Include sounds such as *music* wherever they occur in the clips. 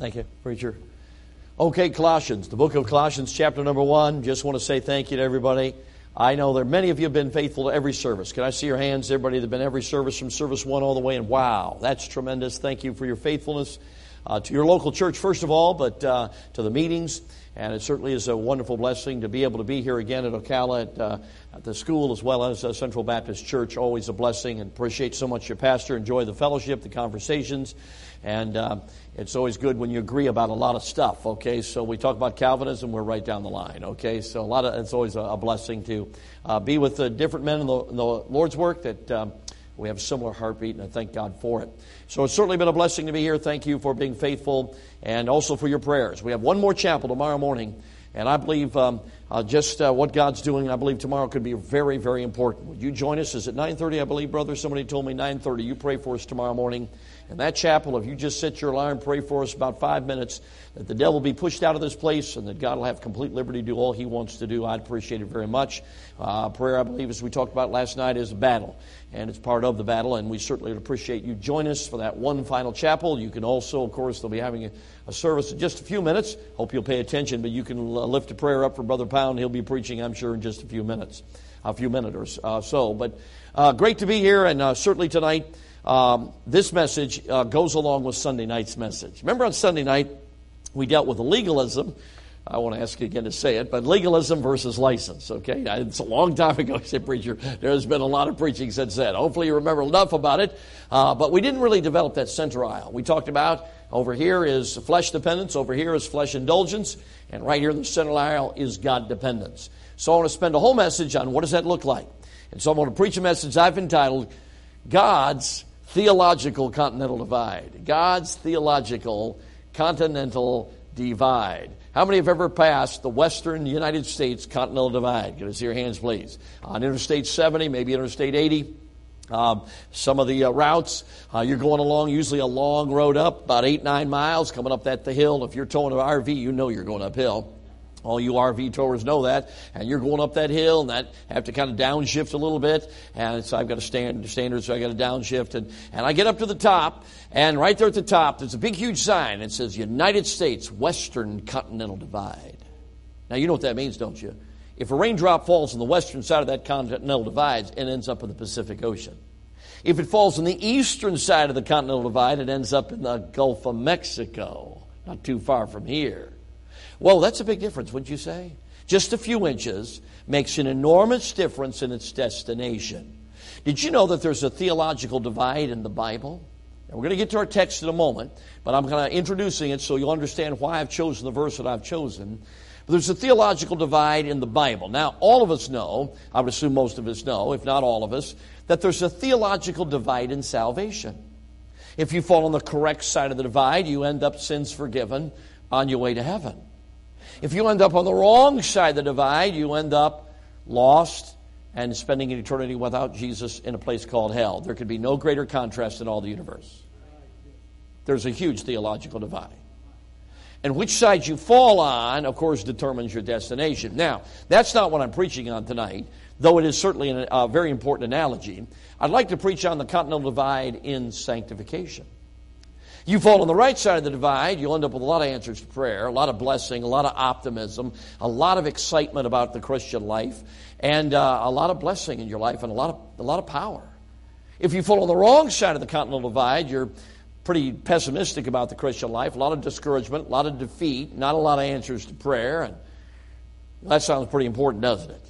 Thank you, preacher. Okay, Colossians, the book of Colossians, chapter number one. Just want to say thank you to everybody. I know that many of you have been faithful to every service. Can I see your hands, everybody that have been every service from service one all the way? And wow, that's tremendous. Thank you for your faithfulness uh, to your local church, first of all, but uh, to the meetings. And it certainly is a wonderful blessing to be able to be here again at Ocala at, uh, at the school as well as uh, Central Baptist Church. Always a blessing and appreciate so much your pastor. Enjoy the fellowship, the conversations. And uh, it's always good when you agree about a lot of stuff, okay? So we talk about Calvinism, we're right down the line, okay? So a lot of, it's always a, a blessing to uh, be with the different men in the, in the Lord's work that um, we have a similar heartbeat, and I thank God for it. So it's certainly been a blessing to be here. Thank you for being faithful and also for your prayers. We have one more chapel tomorrow morning, and I believe um, uh, just uh, what God's doing, I believe tomorrow could be very, very important. Would you join us? Is it 9.30, I believe, brother? Somebody told me 9.30. You pray for us tomorrow morning. In that chapel, if you just set your alarm, pray for us about five minutes, that the devil be pushed out of this place and that God will have complete liberty to do all he wants to do. I'd appreciate it very much. Uh, prayer, I believe, as we talked about last night, is a battle, and it's part of the battle, and we certainly would appreciate you join us for that one final chapel. You can also, of course, they'll be having a, a service in just a few minutes. Hope you'll pay attention, but you can lift a prayer up for Brother Pound. He'll be preaching, I'm sure, in just a few minutes, a few minutes or uh, so. But uh, great to be here, and uh, certainly tonight, um, this message uh, goes along with Sunday night's message. Remember on Sunday night, we dealt with legalism. I want to ask you again to say it, but legalism versus license, okay? It's a long time ago, *laughs* I said, preacher. There's been a lot of preaching since then. Hopefully you remember enough about it. Uh, but we didn't really develop that center aisle. We talked about over here is flesh dependence, over here is flesh indulgence, and right here in the center aisle is God dependence. So I want to spend a whole message on what does that look like. And so I'm going to preach a message I've entitled God's theological continental divide. God's theological continental divide. How many have ever passed the western United States continental divide? Give us your hands, please. On Interstate 70, maybe Interstate 80. Um, some of the uh, routes, uh, you're going along, usually a long road up, about eight, nine miles, coming up that the hill. If you're towing an RV, you know you're going uphill. All you RV towers know that, and you're going up that hill, and that have to kind of downshift a little bit. And so I've got a stand, standard, so I got to downshift, and and I get up to the top, and right there at the top, there's a big, huge sign. It says United States Western Continental Divide. Now you know what that means, don't you? If a raindrop falls on the western side of that continental divide, it ends up in the Pacific Ocean. If it falls on the eastern side of the continental divide, it ends up in the Gulf of Mexico, not too far from here. Well, that's a big difference, wouldn't you say? Just a few inches makes an enormous difference in its destination. Did you know that there's a theological divide in the Bible? Now, we're going to get to our text in a moment, but I'm kind of introducing it so you'll understand why I've chosen the verse that I've chosen. But there's a theological divide in the Bible. Now, all of us know, I would assume most of us know, if not all of us, that there's a theological divide in salvation. If you fall on the correct side of the divide, you end up sins forgiven on your way to heaven. If you end up on the wrong side of the divide, you end up lost and spending an eternity without Jesus in a place called hell. There could be no greater contrast in all the universe. There's a huge theological divide. And which side you fall on, of course, determines your destination. Now, that's not what I'm preaching on tonight, though it is certainly a very important analogy. I'd like to preach on the continental divide in sanctification. You fall on the right side of the divide, you'll end up with a lot of answers to prayer, a lot of blessing, a lot of optimism, a lot of excitement about the Christian life, and uh, a lot of blessing in your life and a lot of, a lot of power. If you fall on the wrong side of the continental divide, you're pretty pessimistic about the Christian life, a lot of discouragement, a lot of defeat, not a lot of answers to prayer, and that sounds pretty important, doesn't it?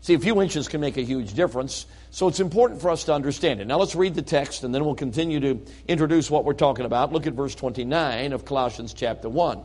See, a few inches can make a huge difference. So it's important for us to understand it. Now let's read the text and then we'll continue to introduce what we're talking about. Look at verse 29 of Colossians chapter 1.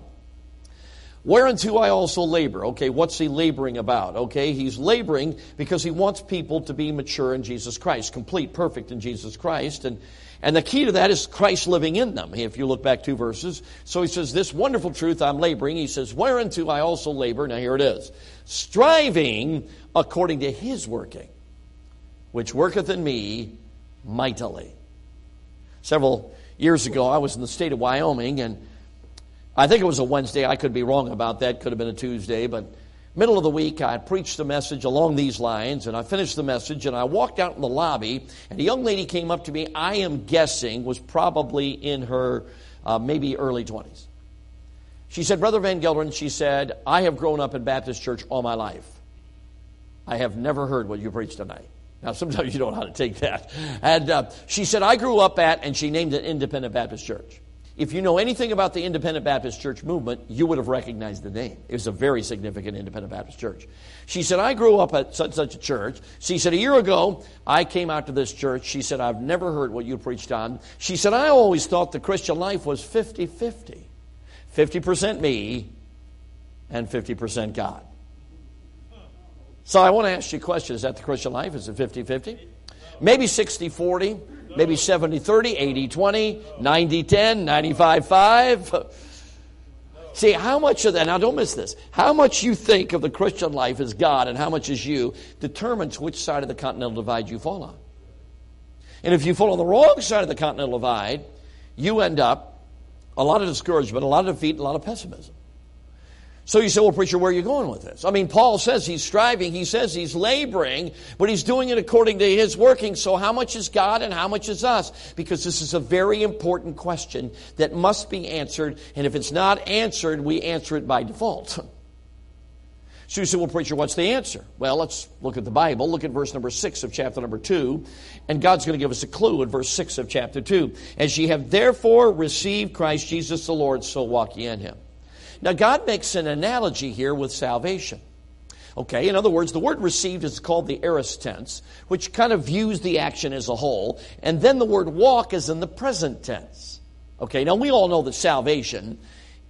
Whereunto I also labor. Okay, what's he laboring about? Okay, he's laboring because he wants people to be mature in Jesus Christ, complete, perfect in Jesus Christ. And, and the key to that is Christ living in them. If you look back two verses. So he says, This wonderful truth I'm laboring. He says, Whereunto I also labor. Now here it is. Striving according to his working which worketh in me mightily. Several years ago, I was in the state of Wyoming, and I think it was a Wednesday. I could be wrong about that. Could have been a Tuesday, but middle of the week, I preached a message along these lines, and I finished the message, and I walked out in the lobby, and a young lady came up to me. I am guessing was probably in her uh, maybe early twenties. She said, Brother Van Gelderen, she said, I have grown up in Baptist church all my life. I have never heard what you preached tonight. Now, sometimes you don't know how to take that. And uh, she said, I grew up at, and she named an independent Baptist church. If you know anything about the independent Baptist church movement, you would have recognized the name. It was a very significant independent Baptist church. She said, I grew up at such such a church. She said, a year ago, I came out to this church. She said, I've never heard what you preached on. She said, I always thought the Christian life was 50 50. 50% me and 50% God. So I want to ask you a question. Is that the Christian life? Is it 50 50? Maybe 60 40, maybe 70 30, 80 20, 90 10, 95 5. See, how much of that, now don't miss this, how much you think of the Christian life as God and how much is you determines which side of the continental divide you fall on. And if you fall on the wrong side of the continental divide, you end up a lot of discouragement, a lot of defeat, a lot of pessimism. So you say, well, preacher, where are you going with this? I mean, Paul says he's striving, he says he's laboring, but he's doing it according to his working. So how much is God and how much is us? Because this is a very important question that must be answered, and if it's not answered, we answer it by default. *laughs* So you say, well, preacher, what's the answer? Well, let's look at the Bible. Look at verse number 6 of chapter number 2. And God's going to give us a clue in verse 6 of chapter 2. As ye have therefore received Christ Jesus the Lord, so walk ye in him. Now, God makes an analogy here with salvation. Okay, in other words, the word received is called the aorist tense, which kind of views the action as a whole, and then the word walk is in the present tense. Okay, now we all know that salvation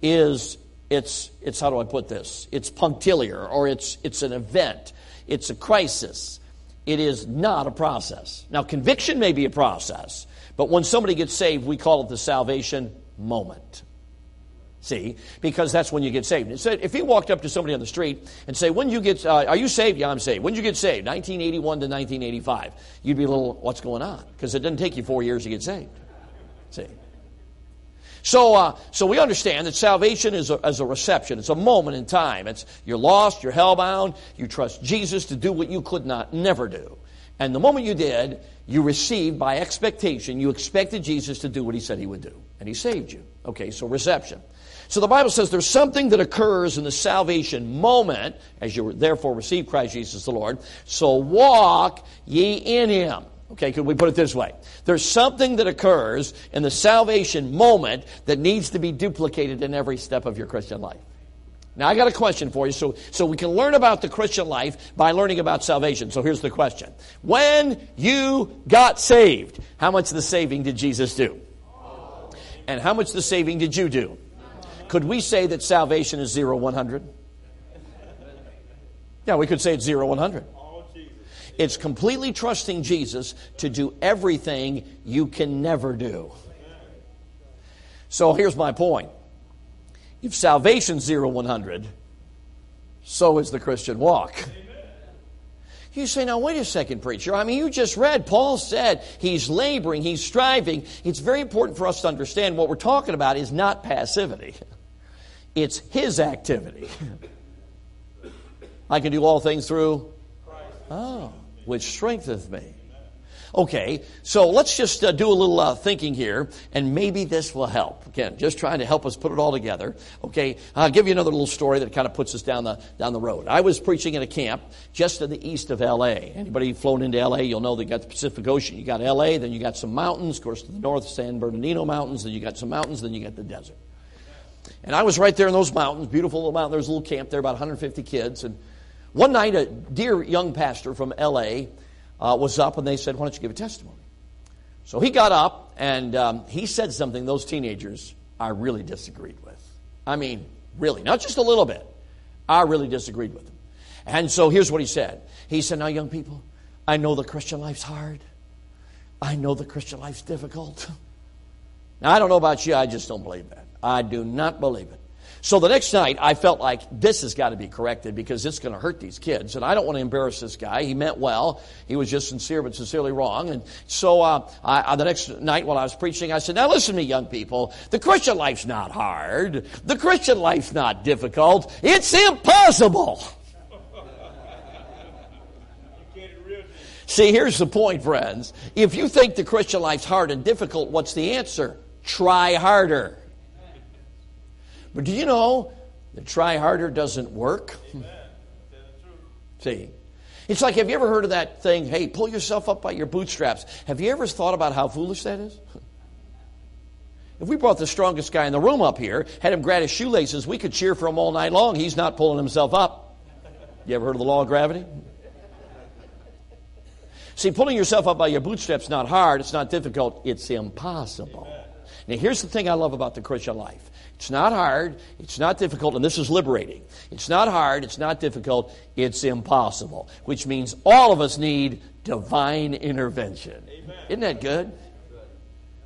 is, it's, it's how do I put this? It's punctiliar, or it's, it's an event, it's a crisis. It is not a process. Now, conviction may be a process, but when somebody gets saved, we call it the salvation moment. See, because that's when you get saved. So if he walked up to somebody on the street and say, "When you get, uh, are you saved? Yeah, I'm saved. When you get saved? 1981 to 1985." You'd be a little, "What's going on?" Because it doesn't take you four years to get saved. See. So, uh, so we understand that salvation is a, a reception. It's a moment in time. It's you're lost, you're hellbound. You trust Jesus to do what you could not never do, and the moment you did, you received by expectation. You expected Jesus to do what He said He would do, and He saved you. Okay, so reception. So the Bible says there's something that occurs in the salvation moment, as you therefore receive Christ Jesus the Lord. So walk ye in him. Okay, could we put it this way? There's something that occurs in the salvation moment that needs to be duplicated in every step of your Christian life. Now, I got a question for you. So, so we can learn about the Christian life by learning about salvation. So here's the question When you got saved, how much of the saving did Jesus do? And how much of the saving did you do? Could we say that salvation is 0 100? Yeah, we could say it's 0 100. It's completely trusting Jesus to do everything you can never do. So here's my point. If salvation's 0 100, so is the Christian walk. You say, now, wait a second, preacher. I mean, you just read, Paul said he's laboring, he's striving. It's very important for us to understand what we're talking about is not passivity. It's His activity. I can do all things through, oh, which strengtheneth me. Okay, so let's just uh, do a little uh, thinking here, and maybe this will help. Again, just trying to help us put it all together. Okay, I'll give you another little story that kind of puts us down the down the road. I was preaching in a camp just to the east of L.A. Anybody flown into L.A., you'll know they got the Pacific Ocean. You got L.A., then you got some mountains. Of course, to the north, San Bernardino Mountains. Then you got some mountains. Then you got the desert. And I was right there in those mountains, beautiful little mountain. There was a little camp there, about 150 kids. And one night, a dear young pastor from LA uh, was up, and they said, Why don't you give a testimony? So he got up, and um, he said something those teenagers I really disagreed with. I mean, really, not just a little bit. I really disagreed with him. And so here's what he said He said, Now, young people, I know the Christian life's hard. I know the Christian life's difficult. *laughs* Now, I don't know about you, I just don't believe that. I do not believe it. So the next night, I felt like this has got to be corrected because it's going to hurt these kids. And I don't want to embarrass this guy. He meant well. He was just sincere but sincerely wrong. And so uh, I, the next night while I was preaching, I said, Now listen to me, young people. The Christian life's not hard. The Christian life's not difficult. It's impossible. See, here's the point, friends. If you think the Christian life's hard and difficult, what's the answer? Try harder. But do you know that try harder doesn't work? See, it's like, have you ever heard of that thing, hey, pull yourself up by your bootstraps? Have you ever thought about how foolish that is? If we brought the strongest guy in the room up here, had him grab his shoelaces, we could cheer for him all night long. He's not pulling himself up. You ever heard of the law of gravity? See, pulling yourself up by your bootstraps not hard, it's not difficult, it's impossible. Now, here's the thing I love about the Christian life it's not hard, it's not difficult, and this is liberating. It's not hard, it's not difficult, it's impossible, which means all of us need divine intervention. Amen. Isn't that good?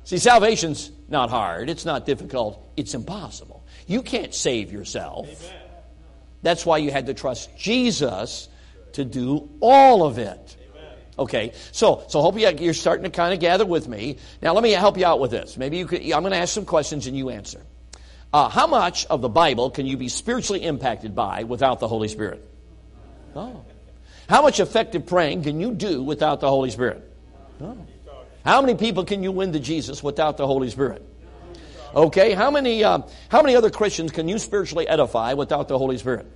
See, salvation's not hard, it's not difficult, it's impossible. You can't save yourself. Amen. That's why you had to trust Jesus to do all of it. Okay, so so hope you, you're starting to kind of gather with me. Now let me help you out with this. Maybe you could. I'm going to ask some questions and you answer. Uh, how much of the Bible can you be spiritually impacted by without the Holy Spirit? Oh. How much effective praying can you do without the Holy Spirit? Oh. How many people can you win to Jesus without the Holy Spirit? Okay, how many uh, how many other Christians can you spiritually edify without the Holy Spirit?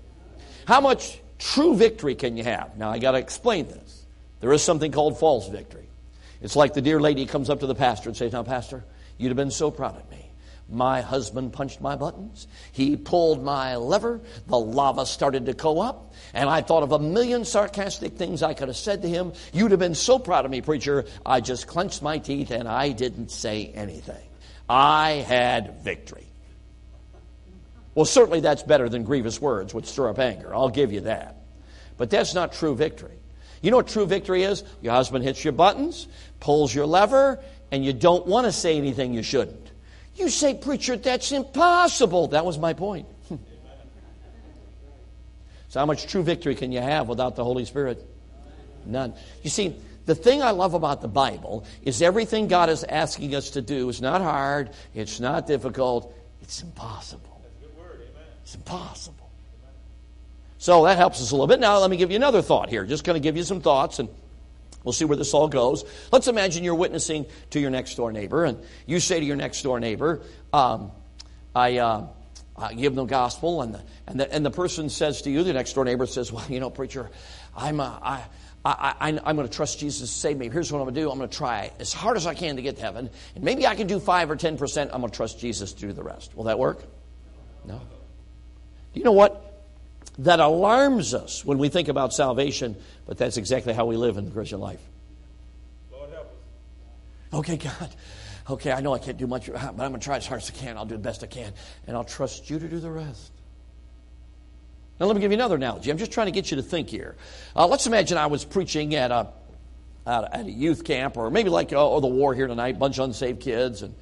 How much true victory can you have? Now I got to explain this. There is something called false victory. It's like the dear lady comes up to the pastor and says, Now, Pastor, you'd have been so proud of me. My husband punched my buttons. He pulled my lever. The lava started to go up. And I thought of a million sarcastic things I could have said to him. You'd have been so proud of me, preacher. I just clenched my teeth and I didn't say anything. I had victory. Well, certainly that's better than grievous words, which stir up anger. I'll give you that. But that's not true victory. You know what true victory is? Your husband hits your buttons, pulls your lever, and you don't want to say anything you shouldn't. You say, Preacher, that's impossible. That was my point. *laughs* so, how much true victory can you have without the Holy Spirit? None. You see, the thing I love about the Bible is everything God is asking us to do is not hard, it's not difficult, it's impossible. It's impossible. So that helps us a little bit. Now, let me give you another thought here. Just going to give you some thoughts and we'll see where this all goes. Let's imagine you're witnessing to your next door neighbor and you say to your next door neighbor, um, I, uh, I give them the gospel, and the, and, the, and the person says to you, the next door neighbor says, Well, you know, preacher, I'm, uh, I, I, I, I'm going to trust Jesus to save me. Here's what I'm going to do I'm going to try as hard as I can to get to heaven. And maybe I can do 5 or 10%. I'm going to trust Jesus to do the rest. Will that work? No. Do You know what? That alarms us when we think about salvation, but that's exactly how we live in the Christian life. Lord help us. Okay, God. Okay, I know I can't do much, but I'm going to try as hard as I can. I'll do the best I can, and I'll trust you to do the rest. Now, let me give you another analogy. I'm just trying to get you to think here. Uh, let's imagine I was preaching at a, at a youth camp, or maybe like oh, the war here tonight, bunch of unsaved kids, and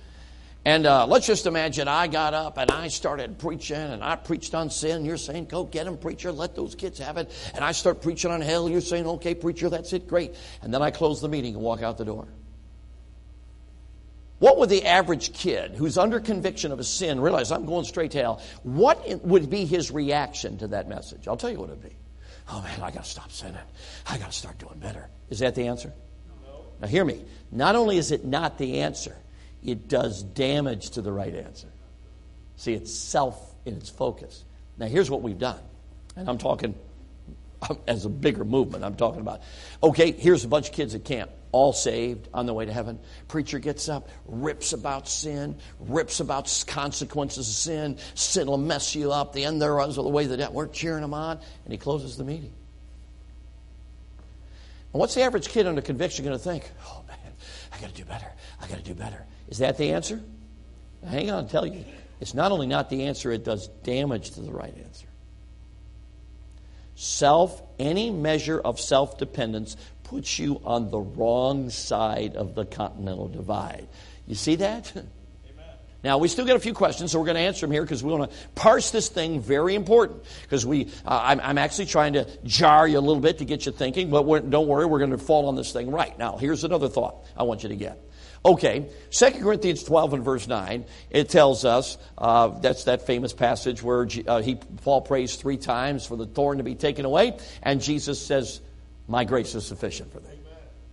and uh, let's just imagine I got up and I started preaching and I preached on sin. You're saying, go get them, preacher, let those kids have it. And I start preaching on hell. You're saying, okay, preacher, that's it, great. And then I close the meeting and walk out the door. What would the average kid who's under conviction of a sin realize I'm going straight to hell? What would be his reaction to that message? I'll tell you what it would be. Oh man, I got to stop sinning. I got to start doing better. Is that the answer? No. Now hear me. Not only is it not the answer, it does damage to the right answer. See, it's self in its focus. Now, here's what we've done, and I'm talking as a bigger movement. I'm talking about, okay, here's a bunch of kids at camp, all saved on the way to heaven. Preacher gets up, rips about sin, rips about consequences of sin. Sin will mess you up. The end there runs the way that we're cheering them on, and he closes the meeting. And what's the average kid under conviction going to think? Oh man, I got to do better. I got to do better. Is that the answer? Hang on, I'll tell you. It's not only not the answer, it does damage to the right answer. Self, any measure of self dependence puts you on the wrong side of the continental divide. You see that? *laughs* Now, we still got a few questions, so we're going to answer them here because we want to parse this thing very important. Because we, uh, I'm, I'm, actually trying to jar you a little bit to get you thinking, but don't worry, we're going to fall on this thing right. Now, here's another thought I want you to get. Okay, 2 Corinthians 12 and verse 9, it tells us, uh, that's that famous passage where uh, he, Paul prays three times for the thorn to be taken away, and Jesus says, My grace is sufficient for them.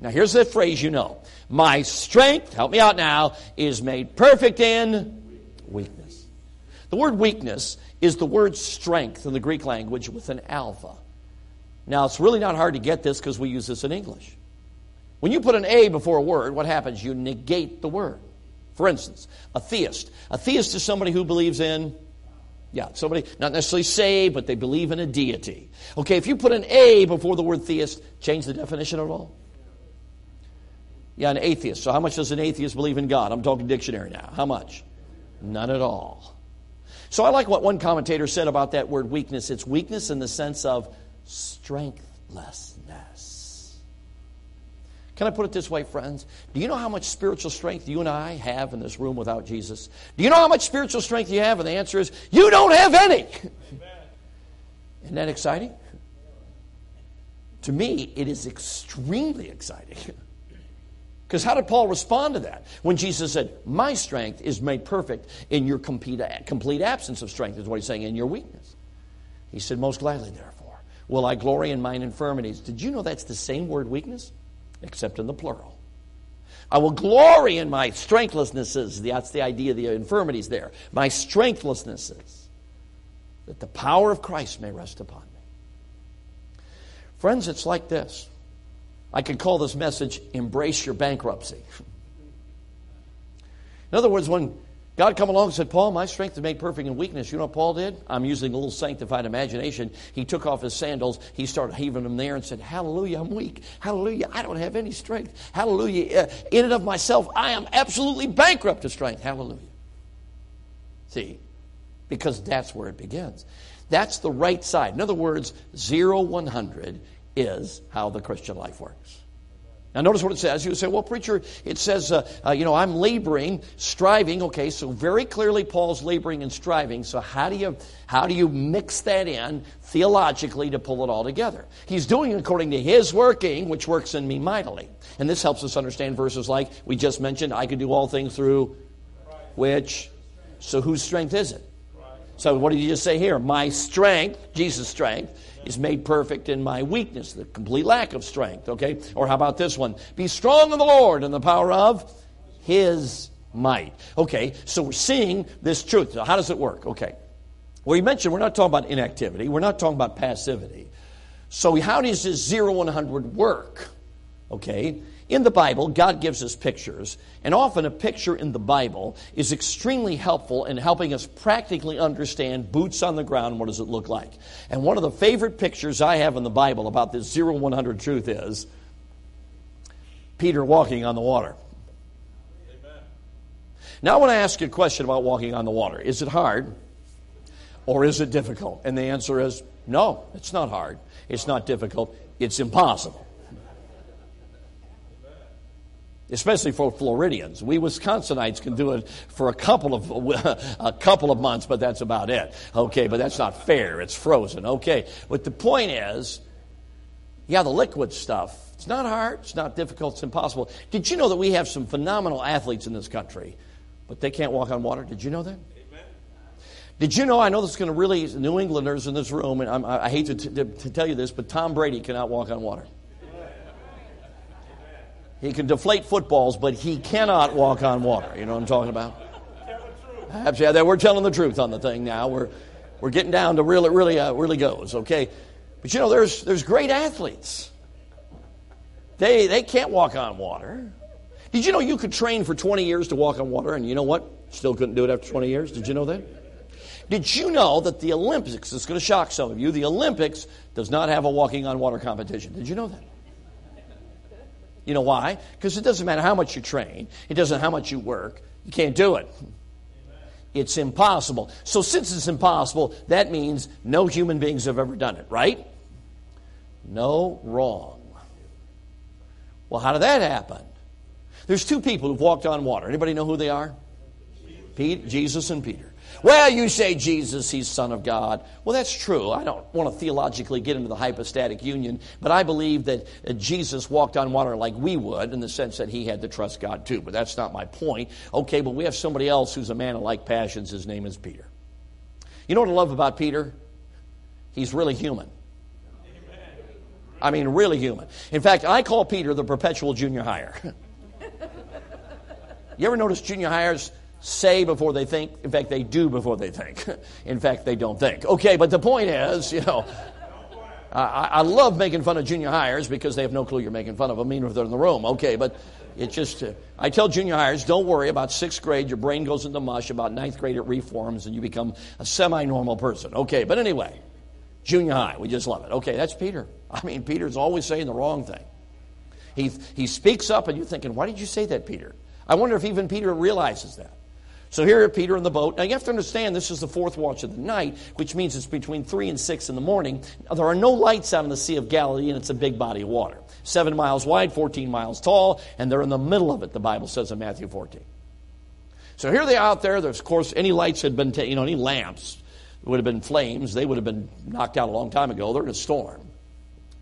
Now, here's that phrase you know My strength, help me out now, is made perfect in weakness. The word weakness is the word strength in the Greek language with an alpha. Now, it's really not hard to get this because we use this in English. When you put an A before a word, what happens? You negate the word. For instance, a theist. A theist is somebody who believes in, yeah, somebody not necessarily saved, but they believe in a deity. Okay, if you put an A before the word theist, change the definition at all? Yeah, an atheist. So, how much does an atheist believe in God? I'm talking dictionary now. How much? None at all. So, I like what one commentator said about that word weakness. It's weakness in the sense of strengthlessness. Can I put it this way, friends? Do you know how much spiritual strength you and I have in this room without Jesus? Do you know how much spiritual strength you have? And the answer is, you don't have any. Isn't that exciting? To me, it is extremely exciting. *laughs* Because how did Paul respond to that? When Jesus said, My strength is made perfect in your complete, complete absence of strength, is what he's saying, in your weakness. He said, Most gladly, therefore, will I glory in mine infirmities. Did you know that's the same word weakness? Except in the plural. I will glory in my strengthlessnesses. That's the idea of the infirmities there. My strengthlessnesses, that the power of Christ may rest upon me. Friends, it's like this. I could call this message Embrace Your Bankruptcy. *laughs* In other words, when God come along and said, Paul, my strength is made perfect in weakness. You know what Paul did? I'm using a little sanctified imagination. He took off his sandals. He started heaving them there and said, Hallelujah, I'm weak. Hallelujah, I don't have any strength. Hallelujah, uh, in and of myself, I am absolutely bankrupt of strength. Hallelujah. See, because that's where it begins. That's the right side. In other words, 0 100 is how the Christian life works. Now, notice what it says. You say, well, preacher, it says, uh, uh, you know, I'm laboring, striving. Okay, so very clearly Paul's laboring and striving. So, how do you, how do you mix that in theologically to pull it all together? He's doing it according to his working, which works in me mightily. And this helps us understand verses like we just mentioned I can do all things through which. So, whose strength is it? So, what did you just say here? My strength, Jesus' strength is made perfect in my weakness, the complete lack of strength, okay? Or how about this one? Be strong in the Lord and the power of His might. Okay, so we're seeing this truth. So how does it work? Okay. Well, you mentioned we're not talking about inactivity, we're not talking about passivity. So, how does this 0 100 work? Okay, in the Bible, God gives us pictures, and often a picture in the Bible is extremely helpful in helping us practically understand boots on the ground, what does it look like. And one of the favorite pictures I have in the Bible about this 0 100 truth is Peter walking on the water. Amen. Now, I want to ask you a question about walking on the water. Is it hard or is it difficult? And the answer is no, it's not hard. It's not difficult. It's impossible especially for Floridians. We Wisconsinites can do it for a couple of *laughs* a couple of months, but that's about it. Okay, but that's not fair. It's frozen. Okay, but the point is, yeah, the liquid stuff. It's not hard. It's not difficult. It's impossible. Did you know that we have some phenomenal athletes in this country, but they can't walk on water? Did you know that? Did you know? I know this is going to really New Englanders in this room, and I'm, i hate to, t- to tell you this, but Tom Brady cannot walk on water. He can deflate footballs, but he cannot walk on water. You know what I'm talking about? Yeah, we're telling the truth on the thing now. We're, we're getting down to really, really, uh, really goes, okay? But you know, there's, there's great athletes. They, they can't walk on water. Did you know you could train for 20 years to walk on water, and you know what? Still couldn't do it after 20 years? Did you know that? Did you know that the Olympics, is going to shock some of you, the Olympics does not have a walking on water competition? Did you know that? You know why? Because it doesn't matter how much you train, it doesn't matter how much you work, you can't do it. It's impossible. So, since it's impossible, that means no human beings have ever done it, right? No wrong. Well, how did that happen? There's two people who've walked on water. Anybody know who they are? Pete, Jesus and Peter. Well, you say Jesus, he's Son of God. Well, that's true. I don't want to theologically get into the hypostatic union, but I believe that Jesus walked on water like we would in the sense that he had to trust God too. But that's not my point. Okay, but we have somebody else who's a man of like passions. His name is Peter. You know what I love about Peter? He's really human. I mean, really human. In fact, I call Peter the perpetual junior higher. *laughs* you ever notice junior highers say before they think. In fact, they do before they think. *laughs* In fact, they don't think. Okay, but the point is, you know, I, I love making fun of junior highers because they have no clue you're making fun of them, even if they're in the room. Okay, but it's just, uh, I tell junior highers, don't worry about sixth grade, your brain goes into mush. About ninth grade, it reforms and you become a semi normal person. Okay, but anyway, junior high, we just love it. Okay, that's Peter. I mean, Peter's always saying the wrong thing. He, he speaks up, and you're thinking, why did you say that, Peter? I wonder if even Peter realizes that. So here are Peter in the boat. Now you have to understand this is the fourth watch of the night, which means it's between 3 and 6 in the morning. There are no lights out in the Sea of Galilee, and it's a big body of water. Seven miles wide, 14 miles tall, and they're in the middle of it, the Bible says in Matthew 14. So here they are out there. There's, of course, any lights had been, you know, any lamps would have been flames. They would have been knocked out a long time ago. They're in a storm.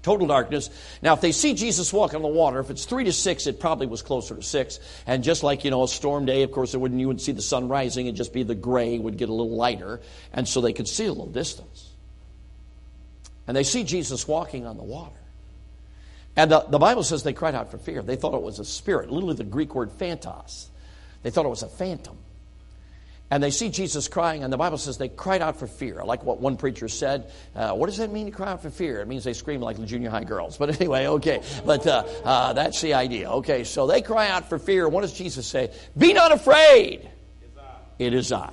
Total darkness. Now, if they see Jesus walking on the water, if it's three to six, it probably was closer to six. And just like, you know, a storm day, of course, it wouldn't, you wouldn't see the sun rising. It'd just be the gray would get a little lighter. And so they could see a little distance. And they see Jesus walking on the water. And the, the Bible says they cried out for fear. They thought it was a spirit, literally the Greek word phantos. They thought it was a phantom and they see Jesus crying, and the Bible says they cried out for fear. Like what one preacher said, uh, what does that mean to cry out for fear? It means they scream like the junior high girls. *laughs* But anyway, okay. But uh, uh, that's the idea. Okay, so they cry out for fear. What does Jesus say? Be not afraid. It is I.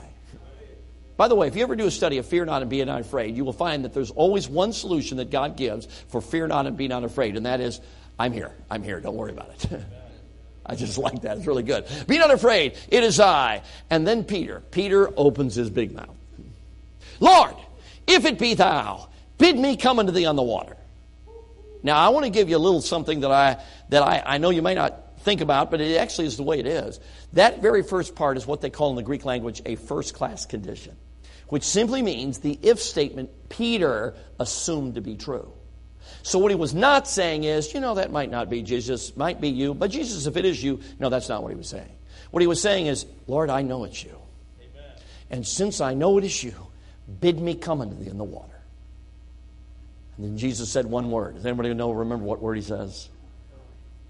By the way, if you ever do a study of fear not and be not afraid, you will find that there's always one solution that God gives for fear not and be not afraid, and that is, I'm here. I'm here. Don't worry about it. *laughs* I just *laughs* like that. It's really good. Be not afraid. It is I. And then Peter. Peter opens his big mouth. Lord, if it be thou, bid me come unto thee on the water. Now, I want to give you a little something that I, that I, I know you may not think about, but it actually is the way it is. That very first part is what they call in the Greek language a first class condition, which simply means the if statement Peter assumed to be true. So what he was not saying is, you know, that might not be Jesus, might be you, but Jesus, if it is you, no, that's not what he was saying. What he was saying is, Lord, I know it's you. Amen. And since I know it is you, bid me come unto thee in the water. And then Jesus said one word. Does anybody know, remember what word he says?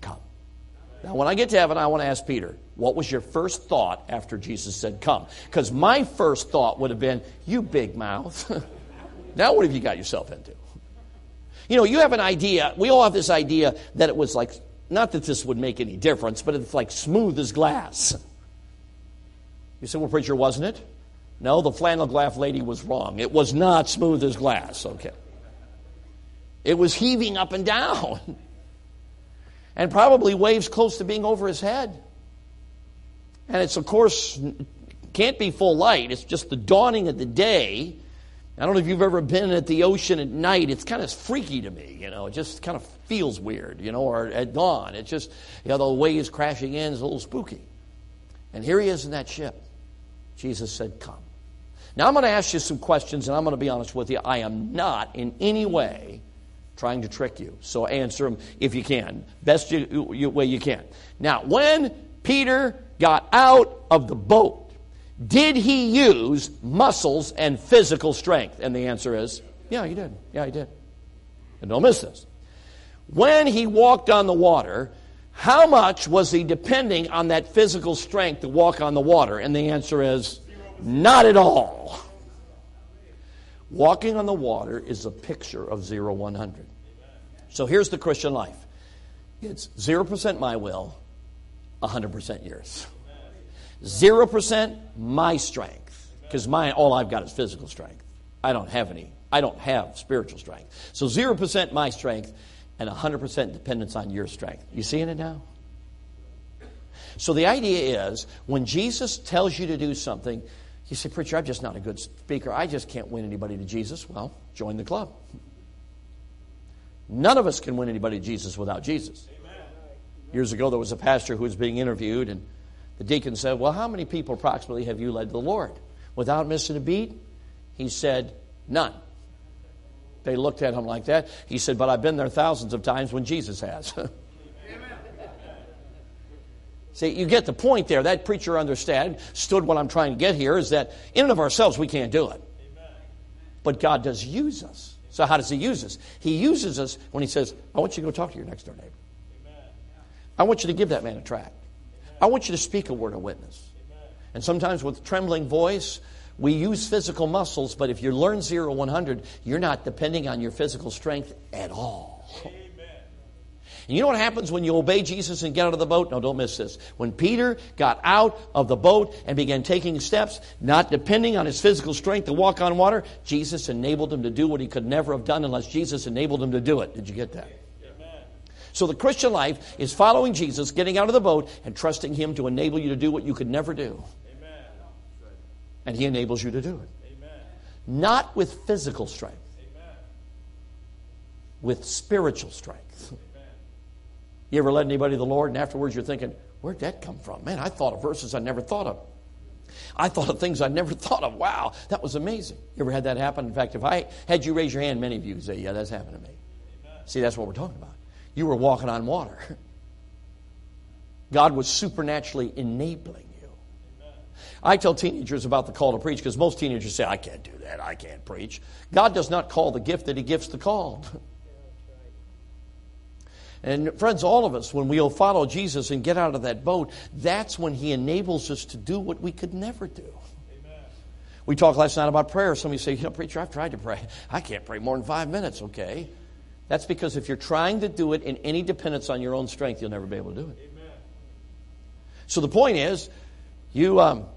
Come. Now, when I get to heaven, I want to ask Peter, what was your first thought after Jesus said, come? Because my first thought would have been, you big mouth. *laughs* now, what have you got yourself into? You know, you have an idea, we all have this idea that it was like, not that this would make any difference, but it's like smooth as glass. You say, well, preacher, wasn't it? No, the flannel graph lady was wrong. It was not smooth as glass, okay. It was heaving up and down. *laughs* And probably waves close to being over his head. And it's, of course, can't be full light. It's just the dawning of the day I don't know if you've ever been at the ocean at night. It's kind of freaky to me, you know. It just kind of feels weird, you know, or at dawn. It's just, you know, the waves crashing in is a little spooky. And here he is in that ship. Jesus said, Come. Now I'm going to ask you some questions, and I'm going to be honest with you. I am not in any way trying to trick you. So answer them if you can, best you, you, way you can. Now, when Peter got out of the boat, did he use muscles and physical strength? And the answer is, yeah, he did. Yeah, he did. And don't miss this. When he walked on the water, how much was he depending on that physical strength to walk on the water? And the answer is, not at all. Walking on the water is a picture of 0 100. So here's the Christian life it's 0% my will, 100% yours. 0% my strength. Because my all I've got is physical strength. I don't have any. I don't have spiritual strength. So 0% my strength and 100% dependence on your strength. You seeing it now? So the idea is when Jesus tells you to do something, you say, Preacher, I'm just not a good speaker. I just can't win anybody to Jesus. Well, join the club. None of us can win anybody to Jesus without Jesus. Amen. Years ago, there was a pastor who was being interviewed, and the deacon said, Well, how many people approximately have you led to the Lord? Without missing a beat, he said, None. They looked at him like that. He said, But I've been there thousands of times when Jesus has. *laughs* See, you get the point there. That preacher understood stood what I'm trying to get here is that in and of ourselves we can't do it. But God does use us. So how does he use us? He uses us when he says, I want you to go talk to your next door neighbor. I want you to give that man a tract. I want you to speak a word of witness. And sometimes with trembling voice, we use physical muscles, but if you learn 0 100, you're not depending on your physical strength at all. And you know what happens when you obey Jesus and get out of the boat? No, don't miss this. When Peter got out of the boat and began taking steps, not depending on his physical strength to walk on water, Jesus enabled him to do what he could never have done unless Jesus enabled him to do it. Did you get that? So the Christian life is following Jesus, getting out of the boat, and trusting Him to enable you to do what you could never do. Amen. And He enables you to do it. Amen. Not with physical strength, Amen. with spiritual strength. You ever led anybody to the Lord and afterwards you're thinking, where'd that come from? Man, I thought of verses I never thought of. I thought of things I never *laughs* thought of. Wow, that was amazing. You ever had that happen? In fact, if I had you raise your hand, many of you would say, yeah, that's happened to me. Amen. See, that's what we're talking about. You were walking on water. God was supernaturally enabling you. I tell teenagers about the call to preach because most teenagers say, I can't do that. I can't preach. God does not call the gift that He gifts the called. And friends, all of us, when we'll follow Jesus and get out of that boat, that's when He enables us to do what we could never do. Amen. We talked last night about prayer. Somebody say, you know, preacher, I've tried to pray. I can't pray more than five minutes, okay? That's because if you're trying to do it in any dependence on your own strength, you'll never be able to do it. Amen. So the point is, you um,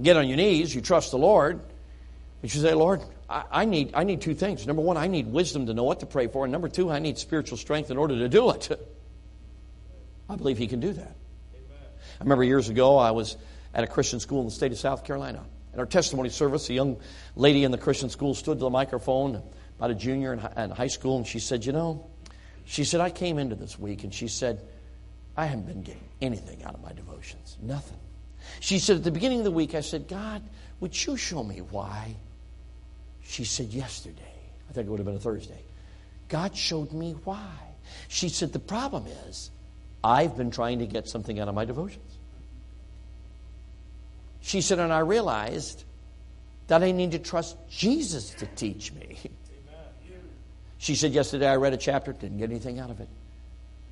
get on your knees, you trust the Lord, and you say, Lord, I, I, need, I need two things. Number one, I need wisdom to know what to pray for. And number two, I need spiritual strength in order to do it. *laughs* I believe He can do that. Amen. I remember years ago, I was at a Christian school in the state of South Carolina. In our testimony service, a young lady in the Christian school stood to the microphone, about a junior in high school, and she said, You know, she said, I came into this week, and she said, I haven't been getting anything out of my devotions. Nothing. She said, At the beginning of the week, I said, God, would you show me why? She said, Yesterday. I think it would have been a Thursday. God showed me why. She said, The problem is, I've been trying to get something out of my devotions. She said, And I realized that I need to trust Jesus to teach me. *laughs* She said, Yesterday I read a chapter, didn't get anything out of it.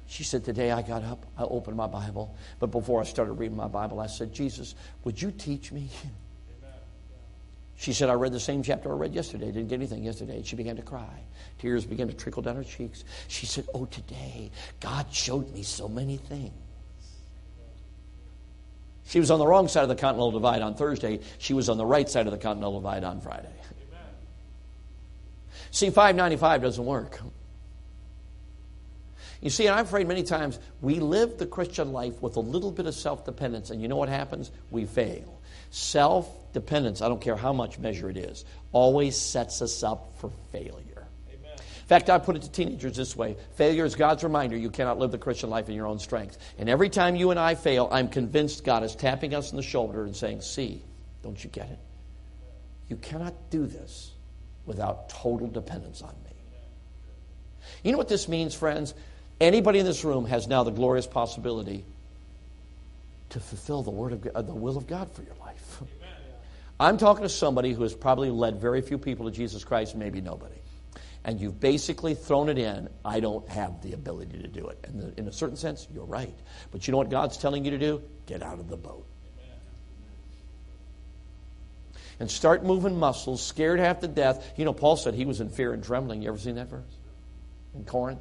She said, Today I got up, I opened my Bible, but before I started reading my Bible, I said, Jesus, would you teach me? She said, I read the same chapter I read yesterday. Didn't get anything yesterday. She began to cry. Tears began to trickle down her cheeks. She said, Oh, today, God showed me so many things. She was on the wrong side of the Continental Divide on Thursday. She was on the right side of the Continental Divide on Friday. See, 595 doesn't work. You see, and I'm afraid many times we live the Christian life with a little bit of self dependence, and you know what happens? We fail. Self dependence, I don't care how much measure it is, always sets us up for failure. Amen. In fact, I put it to teenagers this way failure is God's reminder you cannot live the Christian life in your own strength. And every time you and I fail, I'm convinced God is tapping us on the shoulder and saying, See, don't you get it? You cannot do this without total dependence on me. You know what this means, friends? Anybody in this room has now the glorious possibility to fulfill the word of God, uh, the will of God for your life. *laughs* I'm talking to somebody who has probably led very few people to Jesus Christ, maybe nobody. And you've basically thrown it in, I don't have the ability to do it. And in a certain sense, you're right. But you know what God's telling you to do? Get out of the boat. And start moving muscles, scared half to death. You know, Paul said he was in fear and trembling. You ever seen that verse? In Corinth?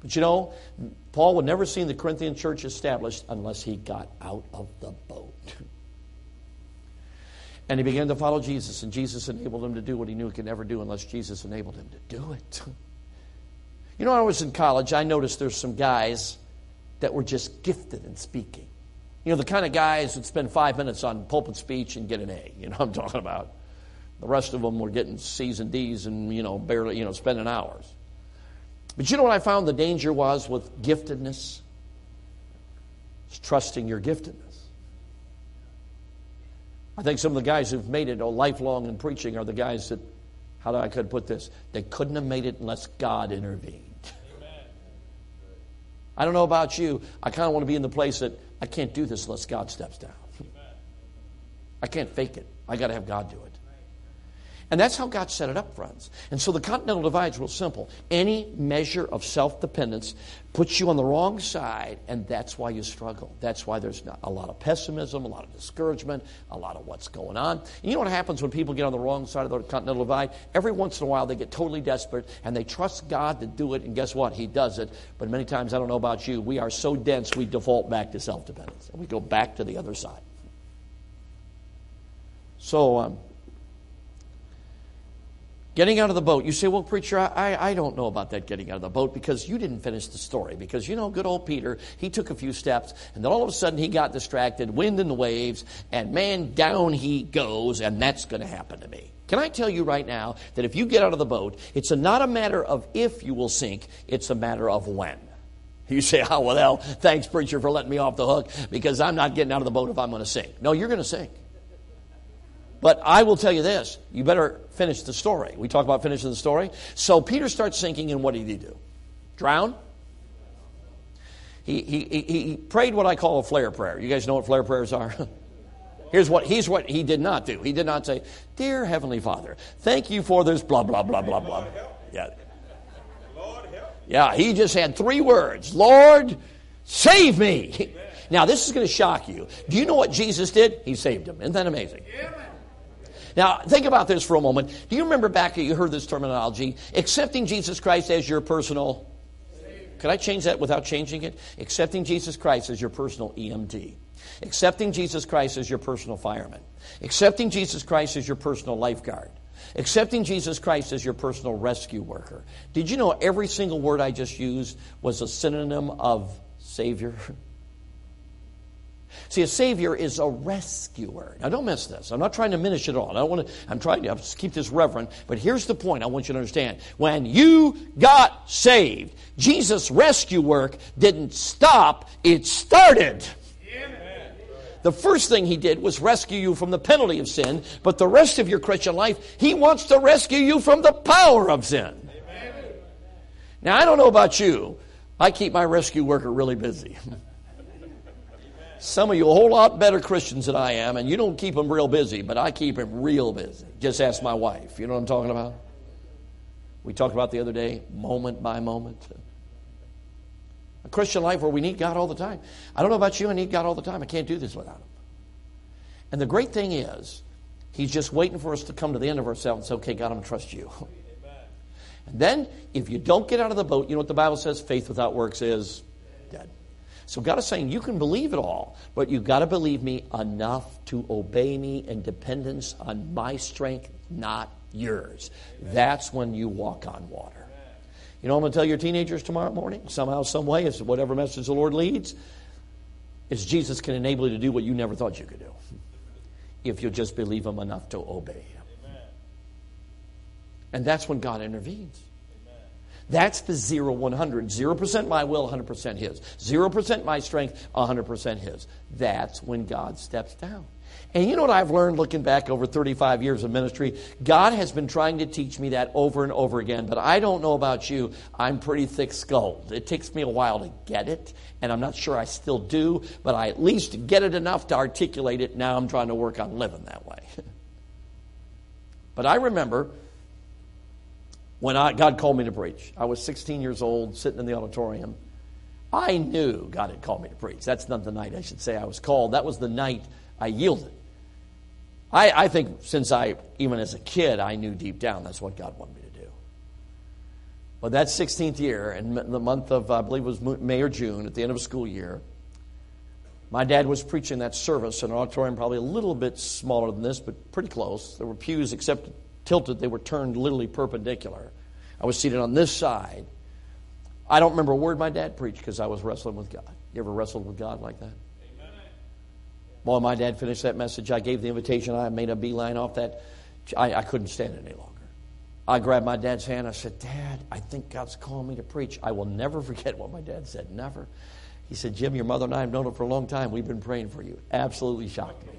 But you know, Paul would never seen the Corinthian church established unless he got out of the boat. *laughs* And he began to follow Jesus, and Jesus enabled him to do what he knew he could never do unless Jesus enabled him to do it. *laughs* You know, I was in college, I noticed there's some guys that were just gifted in speaking. You know, the kind of guys that spend five minutes on pulpit speech and get an A. You know what I'm *laughs* talking about? The rest of them were getting C's and D's and, you know, barely, you know, spending hours. But you know what I found the danger was with giftedness? It's trusting your giftedness. I think some of the guys who've made it a lifelong in preaching are the guys that, how do I could put this? They couldn't have made it unless God intervened. Amen. I don't know about you. I kind of want to be in the place that I can't do this unless God steps down. I can't fake it. I got to have God do it. And that's how God set it up, friends. And so the continental divide is real simple. Any measure of self dependence puts you on the wrong side, and that's why you struggle. That's why there's a lot of pessimism, a lot of discouragement, a lot of what's going on. And you know what happens when people get on the wrong side of the continental divide? Every once in a while, they get totally desperate and they trust God to do it, and guess what? He does it. But many times, I don't know about you, we are so dense, we default back to self dependence, and we go back to the other side. So, um, Getting out of the boat. You say, well, preacher, I, I don't know about that getting out of the boat because you didn't finish the story. Because, you know, good old Peter, he took a few steps and then all of a sudden he got distracted, wind and the waves, and man, down he goes, and that's going to happen to me. Can I tell you right now that if you get out of the boat, it's a, not a matter of if you will sink, it's a matter of when. You say, oh, well, thanks, preacher, for letting me off the hook because I'm not getting out of the boat if I'm going to sink. No, you're going to sink. But I will tell you this you better finish the story. We talk about finishing the story. So Peter starts sinking, and what did he do? Drown? He, he, he prayed what I call a flare prayer. You guys know what flare prayers are? *laughs* Here's what, he's what he did not do. He did not say, Dear Heavenly Father, thank you for this blah, blah, blah, blah, blah. Yeah. Yeah, he just had three words Lord, save me. Now, this is going to shock you. Do you know what Jesus did? He saved him. Isn't that amazing? Now, think about this for a moment. Do you remember back you heard this terminology? Accepting Jesus Christ as your personal. Could I change that without changing it? Accepting Jesus Christ as your personal EMT. Accepting Jesus Christ as your personal fireman. Accepting Jesus Christ as your personal lifeguard. Accepting Jesus Christ as your personal rescue worker. Did you know every single word I just used was a synonym of Savior? *laughs* See, a Savior is a rescuer. Now, don't miss this. I'm not trying to diminish it all. I don't want to, I'm trying to keep this reverent. But here's the point I want you to understand. When you got saved, Jesus' rescue work didn't stop, it started. The first thing he did was rescue you from the penalty of sin, but the rest of your Christian life, he wants to rescue you from the power of sin. Now, I don't know about you. I keep my rescue worker really busy. *laughs* Some of you a whole lot better Christians than I am, and you don't keep them real busy, but I keep them real busy. Just ask my wife. You know what I'm talking about? We talked about the other day, moment by moment. A Christian life where we need God all the time. I don't know about you, I need God all the time. I can't do this without Him. And the great thing is, He's just waiting for us to come to the end of ourselves and say, okay, God, I'm going to trust you. *laughs* And then, if you don't get out of the boat, you know what the Bible says? Faith without works is dead. So God is saying, you can believe it all, but you've got to believe me enough to obey me in dependence on my strength, not yours. That's when you walk on water. You know, I'm going to tell your teenagers tomorrow morning, somehow, some way, is whatever message the Lord leads, is Jesus can enable you to do what you never thought you could do if you'll just believe Him enough to obey Him. And that's when God intervenes. That's the 0 100. 0% my will, 100% His. 0% my strength, 100% His. That's when God steps down. And you know what I've learned looking back over 35 years of ministry? God has been trying to teach me that over and over again, but I don't know about you. I'm pretty thick skulled. It takes me a while to get it, and I'm not sure I still do, but I at least get it enough to articulate it. Now I'm trying to work on living that way. *laughs* but I remember when I, God called me to preach. I was 16 years old, sitting in the auditorium. I knew God had called me to preach. That's not the night I should say I was called. That was the night I yielded. I, I think since I, even as a kid, I knew deep down that's what God wanted me to do. But that 16th year, in the month of, I believe it was May or June, at the end of a school year, my dad was preaching that service in an auditorium probably a little bit smaller than this, but pretty close. There were pews except tilted, they were turned literally perpendicular. I was seated on this side. I don't remember a word my dad preached because I was wrestling with God. You ever wrestled with God like that? Amen. Boy, my dad finished that message. I gave the invitation. I made a beeline off that. I, I couldn't stand it any longer. I grabbed my dad's hand. I said, Dad, I think God's calling me to preach. I will never *laughs* forget what my dad said. Never. He said, Jim, your mother and I have known it for a long time. We've been praying for you. Absolutely shocked me.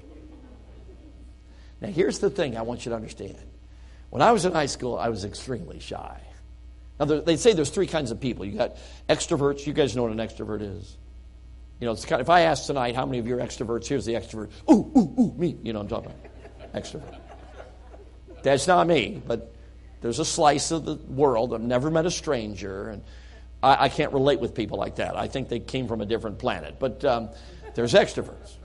Now, here's the thing I want you to understand. When I was in high school, I was extremely shy. Now, they say there's three kinds of people. You got extroverts. You guys know what an extrovert is. You know, it's kind of, if I ask tonight how many of you are extroverts, here's the extrovert. Ooh, ooh, ooh, me. You know I'm talking about. Extrovert. That's not me, but there's a slice of the world. I've never met a stranger, and I, I can't relate with people like that. I think they came from a different planet. But um, there's extroverts.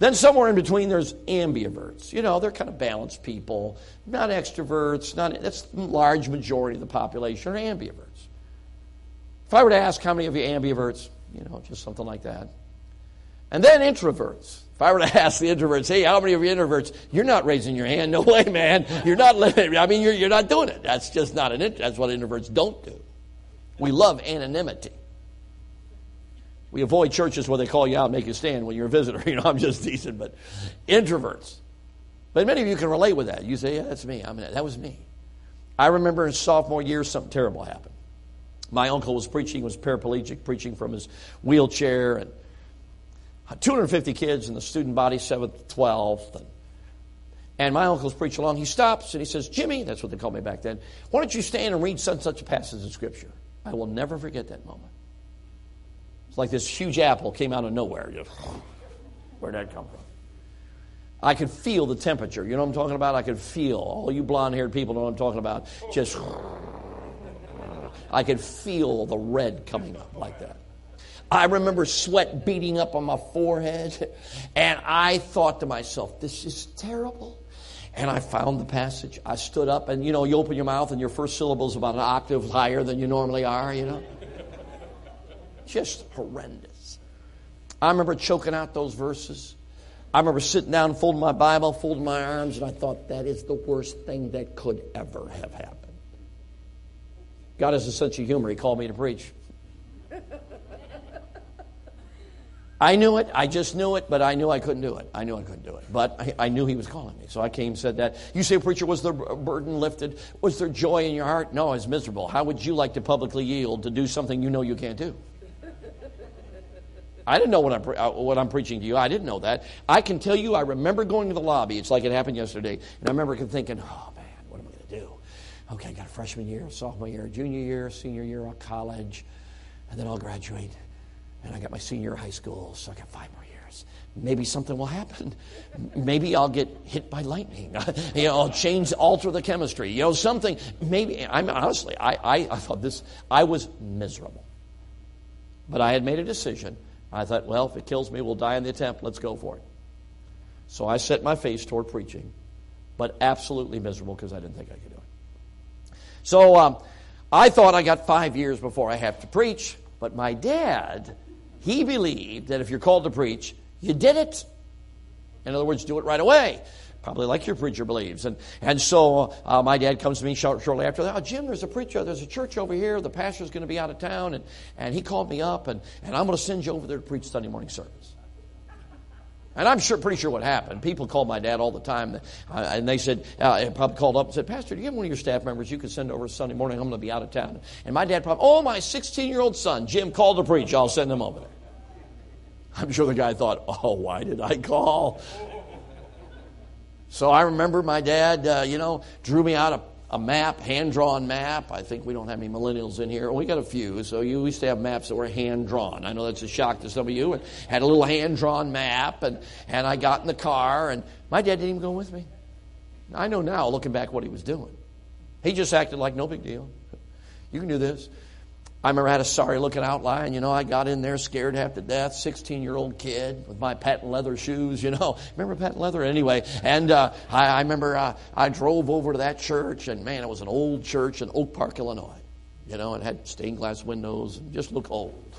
Then somewhere in between, there's ambiverts. You know, they're kind of balanced people, not extroverts. Not that's the large majority of the population are ambiverts. If I were to ask how many of you ambiverts, you know, just something like that. And then introverts. If I were to *laughs* ask the introverts, hey, how many of you introverts? You're not raising your hand. No way, man. You're not living. I mean, you're, you're not doing it. That's just not an. That's what introverts don't do. We love anonymity. We avoid churches where they call you out and make you stand when you're a visitor. *laughs* You know, I'm just decent, but introverts. But many of you can relate with that. You say, yeah, that's me. I mean, that was me. I remember in sophomore year, something terrible happened. My uncle was preaching, was paraplegic, preaching from his wheelchair, and 250 kids in the student body, 7th, 12th. And, and my uncle's preaching along. He stops and he says, Jimmy, that's what they called me back then, why don't you stand and read such and such a passage of Scripture? I will never forget that moment. It's like this huge apple came out of nowhere. Where'd that come from? I could feel the temperature. You know what I'm talking about? I could feel. All you blonde haired people know what I'm talking about. Just, I could feel the red coming up like that. I remember sweat beating up on my forehead, and I thought to myself, this is terrible. And I found the passage. I stood up, and you know, you open your mouth, and your first syllable is about an octave higher than you normally are, you know? Just horrendous. I remember choking out those verses. I remember sitting down, folding my Bible, folding my arms, and I thought, that is the worst thing that could ever have happened. God has a sense of humor. He called me to preach. I knew it. I just knew it, but I knew I couldn't do it. I knew I couldn't do it. But I, I, knew he was calling me. So I came and said that. You say, preacher, was the burden lifted? Was there joy in your heart? No, I was miserable. How would you like to publicly yield to do something you know you can't do? I didn't know what I'm, uh, what I'm preaching to you. I didn't know that. I can tell you, I remember going to the lobby. It's like it happened yesterday. And I remember thinking, oh, man, what am I going to do? Okay, I got a freshman year, sophomore year, junior year, senior year of college, and then I'll graduate and I got my senior high school, so I got five more years. Maybe something will happen. Maybe I'll get hit by lightning. *laughs* you know, I'll change, alter the chemistry. You know, something. Maybe. I'm honestly, I, I, I thought this. I was miserable, but I had made a decision. I thought, well, if it kills me, we'll die in the attempt. Let's go for it. So I set my face toward preaching, but absolutely miserable because I didn't think I could do it. So um, I thought I got five years before I have to preach, but my dad he believed that if you're called to preach, you did it. In other words, do it right away. Probably like your preacher believes. And, and so uh, my dad comes to me shortly after that. Oh, Jim, there's a preacher. There's a church over here. The pastor's going to be out of town. And, and he called me up, and, and I'm going to send you over there to preach Sunday morning service. And I'm sure, pretty sure what happened. People called my dad all the time, and they said, uh, probably called up and said, Pastor, do you have one of your staff members you could send over Sunday morning? I'm going to be out of town. And my dad probably, oh, my 16 year old son, Jim, called to preach. I'll send him over there. I'm sure the guy thought, oh, why did I call? So I remember my dad, uh, you know, drew me out a, a map, hand drawn map. I think we don't have any millennials in here. We got a few, so you used to have maps that were hand drawn. I know that's a shock to some of you. And had a little hand drawn map, and, and I got in the car, and my dad didn't even go with me. I know now, looking back, what he was doing. He just acted like no big deal. You can do this. I remember I had a sorry looking outline. You know, I got in there scared half to death, 16 year old kid with my patent leather shoes, you know. *laughs* Remember patent leather? Anyway, and uh, I, I, remember uh, I drove over to that church, and man, it was an old church in Oak Park, Illinois. You know, it had stained glass windows and just looked old.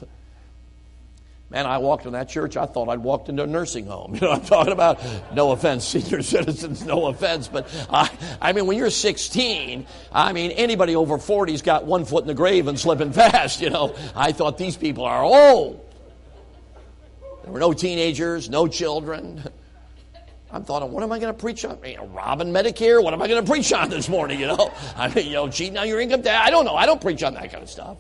Man, I walked in that church, I thought I'd walked into a nursing home. *laughs* You know I'm talking about? No offense, senior *laughs* citizens, no offense. But I, I mean, when you're 16, I mean, anybody over 40's got one foot in the grave and slipping *laughs* fast, you know. I thought these people are old. There were no teenagers, no children. I'm thought, what am I going to preach on? You know, robbing Medicare? What am I going to preach on this morning? You know, I mean, you know, cheating on your income tax. I don't know. I don't preach on that kind of stuff.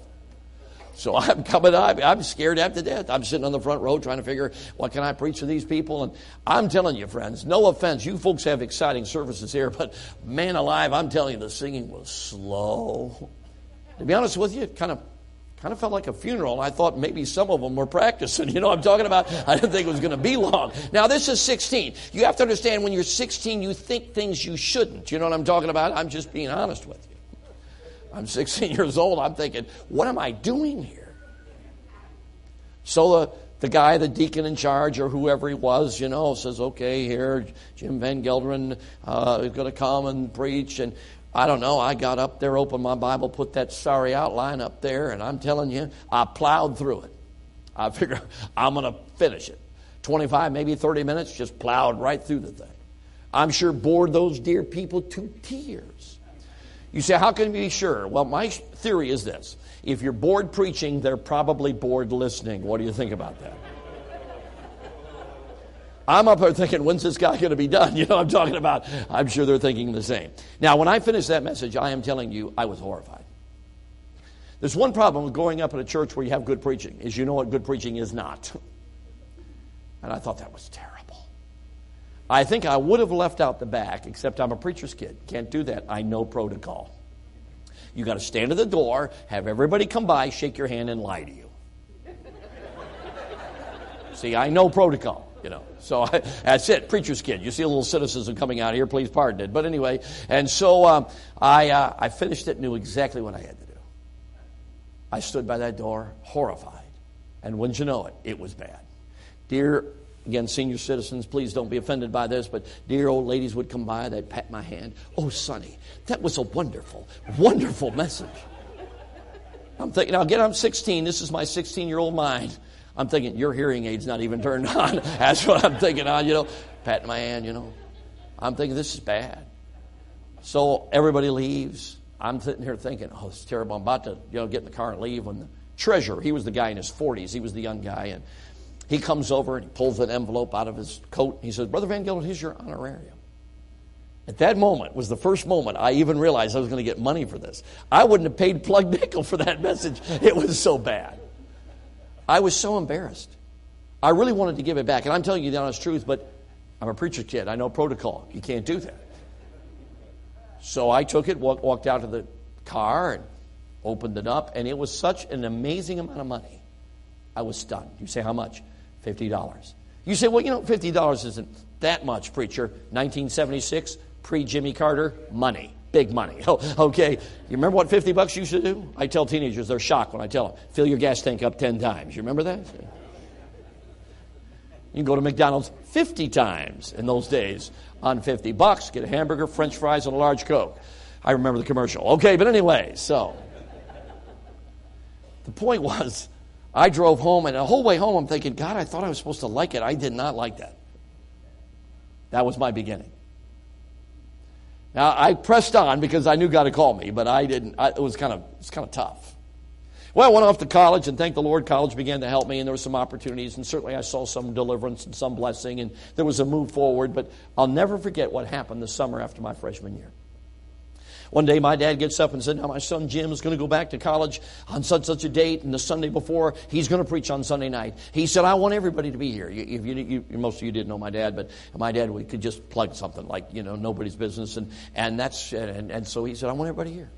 So *laughs* I'm coming up. I'm scared to death. I'm sitting on the front row trying to figure what can I preach to these people. And I'm telling you, friends, no offense, you folks have exciting services here, but man alive, I'm telling you, the singing was slow. To be honest with you, kind of Kind of felt like a funeral. I thought maybe some of them were practicing. *laughs* You know what I'm talking about? I didn't think it was going to be long. Now, this is 16. You have to understand when you're 16, you think things you shouldn't. You know what I'm talking about? I'm just being honest with you. I'm 16 *laughs* years old. I'm thinking, what am I doing here? So the, the guy, the deacon in charge, or whoever he was, you know, says, okay, here, Jim Van Gelderen uh, is going to come and preach. And I don't know. I got up there, opened my Bible, put that sorry outline up there, and I'm telling you, I plowed through it. I *laughs* figure I'm going to finish it. 25, maybe 30 minutes, just plowed right through the thing. I'm sure bored those dear people to tears. You say, how can you be sure? Well, my theory is this if you're bored preaching, they're probably bored listening. What do you think about that? I'm up there thinking, when's this guy going to be done? *laughs* You know I'm talking about? I'm sure they're thinking the same. Now, when I finished that message, I am telling you, I was horrified. There's one problem with growing up in a church where you have good preaching, is you know what good preaching is not. And I thought that was terrible. I think I would have left out the back, except I'm a preacher's kid. Can't do that. I know protocol. You got to stand at the door, have everybody come by, shake your hand, and lie to you. *laughs* See, I know protocol you know. So I, *laughs* that's it, preacher's kid. You see a little cynicism coming out here, please pardon it. But anyway, and so um, I, uh, I finished it, knew exactly what I had to do. I stood by that door, horrified. And wouldn't you know it, it was bad. Dear, again, senior citizens, please don't be offended by this, but dear old ladies would come by, they'd pat my hand. Oh, Sonny, that was a wonderful, wonderful message. I'm thinking, now again, I'm 16. This is my 16 year old mind. I'm thinking, your hearing aid's not even turned *laughs* on. That's what I'm thinking on, you know, patting my hand, you know. I'm thinking, this is bad. So everybody leaves. I'm sitting here thinking, oh, is terrible. I'm about to, you know, get in the car and leave when the treasurer, he was the guy in his 40s, he was the young guy, and he comes over and he pulls an envelope out of his coat. He says, Brother Van Gelder, here's your honorarium. At that moment was the first moment I even realized I was going to get money for this. I wouldn't have paid plug nickel for that *laughs* message. It was so bad. I was so embarrassed. I really wanted to give it back. And I'm telling you the honest truth, but I'm a preacher kid. I know protocol. You can't do that. So I took it, walked, walked out to the car, and opened it up, and it was such an amazing amount of money. I was stunned. You say, how much? $50. You say, well, you know, $50 isn't that much, preacher. 1976, pre Jimmy Carter, money. Big money. Oh, *laughs* okay. You remember what 50 bucks used to do? I tell teenagers, they're shocked when I tell them, fill your gas tank up 10 times. You remember that? You can go to McDonald's 50 times in those days on 50 bucks, get a hamburger, french fries, and a large Coke. I remember the commercial. Okay, but anyway, so the point *laughs* was, I drove home, and the whole way home, I'm thinking, God, I thought I was supposed to like it. I did not like that. That was my beginning. Now I pressed on because I knew God had called me, but I didn't. I, it was kind of it's kind of tough. Well, I went off to college, and thank the Lord, college began to help me, and there were some opportunities, and certainly I saw some deliverance and some blessing, and there was a move forward. But I'll never forget what happened the summer after my freshman year. One day, my dad gets up and said, Now, my son Jim is going to go back to college on such such a date, and the Sunday before, he's going to preach on Sunday night. He said, I want everybody to be here. If you, you, most of you didn't know my dad, but my dad, we could just plug something like, you know, nobody's business. And, and, that's, and, and so he said, I want everybody here.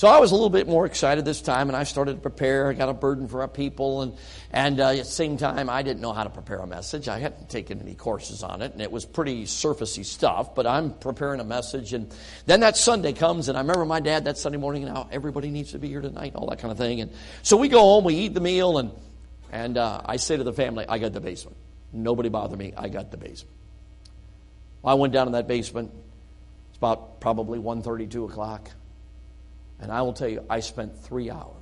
So I was a little bit more excited this time, and I started to prepare. I got a burden for our people, and and uh, at the same time, I didn't know how to prepare a message. I hadn't taken any courses on it, and it was pretty surfacey stuff. But I'm preparing a message, and then that Sunday comes, and I remember my dad that Sunday morning. Now everybody needs to be here tonight, all that kind of thing. And so we go home, we eat the meal, and and uh, I say to the family, I got the basement. Nobody bother me. I got the basement. I went down in that basement. It's about probably 1.30, 2 o'clock. And I will tell you, I spent three hours.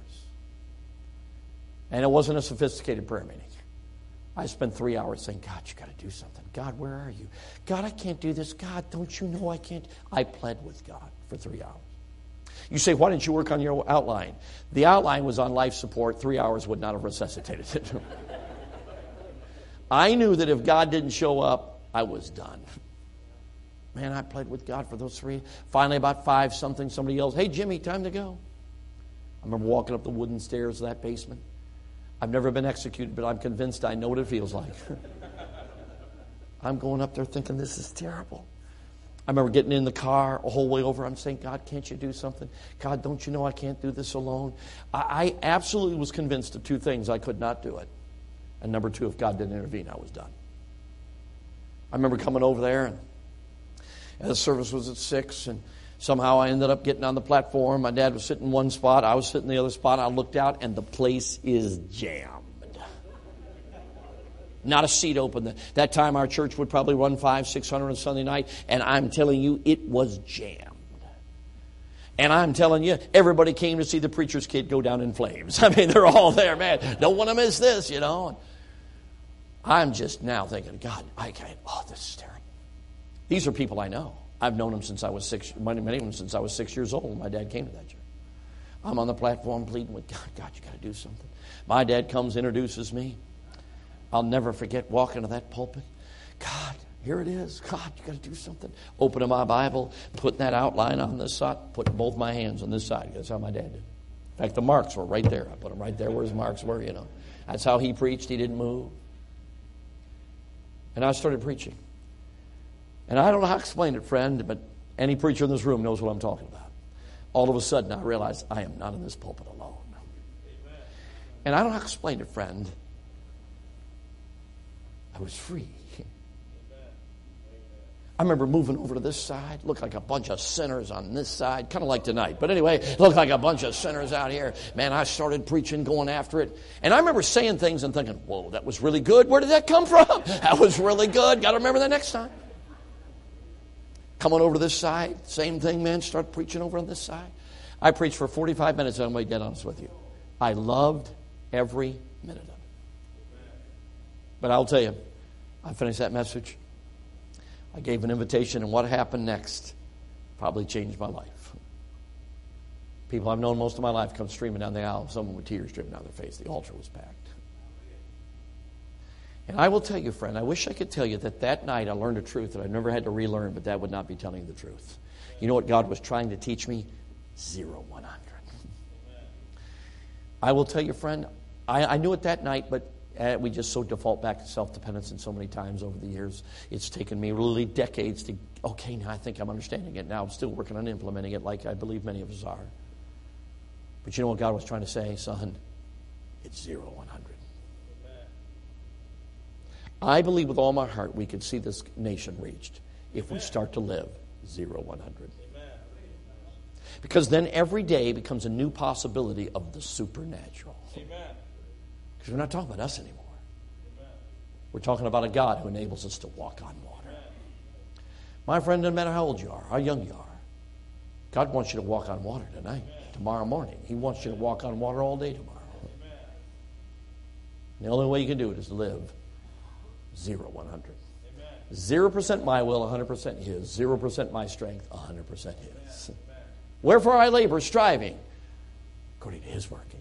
And it wasn't a sophisticated prayer meeting. I spent three hours saying, God, you got to do something. God, where are you? God, I can't do this. God, don't you know I can't? I pled with God for three hours. You say, why didn't you work on your outline? The outline was on life support. Three hours would not have resuscitated it. *laughs* I knew that if God didn't show up, I was done. *laughs* Man, I played with God for those three. Finally, about five something, somebody yells, Hey, Jimmy, time to go. I remember walking up the wooden stairs of that basement. I've never been executed, but I'm convinced I know what it feels like. *laughs* I'm going up there thinking this is terrible. I remember getting in the car a whole way over. I'm saying, God, can't you do something? God, don't you know I can't do this alone? I, I absolutely was convinced of two things I could not do it. And number two, if God didn't intervene, I was done. I remember coming over there, and, and the service was at 6, and somehow I ended up getting on the platform. My dad was sitting in one spot, I was sitting in the other spot. I looked out, and the place is jammed. Not a seat open. That time our church would probably run five, six hundred on Sunday night, and I'm telling you, it was jammed. And I'm telling you, everybody came to see the preacher's kid go down in flames. *laughs* I mean, they're all there, man. Don't want to miss this, you know. I'm just now thinking, God, I can't. Oh, this is terrible. These are people I know. I've known them since I was six. Many, many of them since I was six years old. My dad came to that church. I'm on the platform pleading with God. God, you got to do something. My dad comes, introduces me. I'll never forget walking to that pulpit. God, here it is. God, you got to do something. Opening my Bible, putting that outline on this side, putting both my hands on this side. That's how my dad did. In fact, the marks were right there. I put them right there where his marks were, you know. That's how he preached. He didn't move. And I started preaching. And I don't know how to explain it, friend, but any preacher in this room knows what I'm talking about. All of a sudden, I realized I am not in this pulpit alone. And I don't know how to explain it, friend. I was free. I remember moving over to this side, looked like a bunch of sinners on this side, kind of like tonight. But anyway, looked like a bunch of sinners out here. Man, I started preaching, going after it. And I remember saying things and thinking, whoa, that was really good. Where did that come from? *laughs* That was really good. Got to remember that next time. Coming over to this side, same thing, man. Start preaching over on this side. I preached for 45 minutes, I'm going to get honest with you. I loved every minute of it. But I'll tell you, I finished that message. I gave an invitation, and what happened next probably changed my life. People I've known most of my life come streaming down the aisle, someone with tears streaming down their face. The altar was packed. And I will tell you, friend, I wish I could tell you that that night I learned a truth that I've never had to relearn, but that would not be telling the truth. You know what God was trying to teach me? Zero, 100. I will tell you, friend, I, I knew it that night, but uh, we just so default back to self dependence and so many times over the years. It's taken me really decades to, okay, now I think I'm understanding it. Now I'm still working on implementing it like I believe many of us are. But you know what God was trying to say, son? It's zero, 100. I believe with all my heart we could see this nation reached if we start to live zero, 100. Because then every day becomes a new possibility of the supernatural. Because we're not talking about us anymore. We're talking about a God who enables us to walk on water. My friend, no matter how old you are, how young you are, God wants you to walk on water tonight, tomorrow morning. He wants you to walk on water all day tomorrow. The only way you can do it is live zero, 100. 0% my will, 100% His. 0% my strength, 100% His. Wherefore I labor, striving, according to His working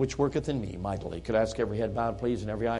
which worketh in me mightily. Could I ask every head bowed, please, and every eye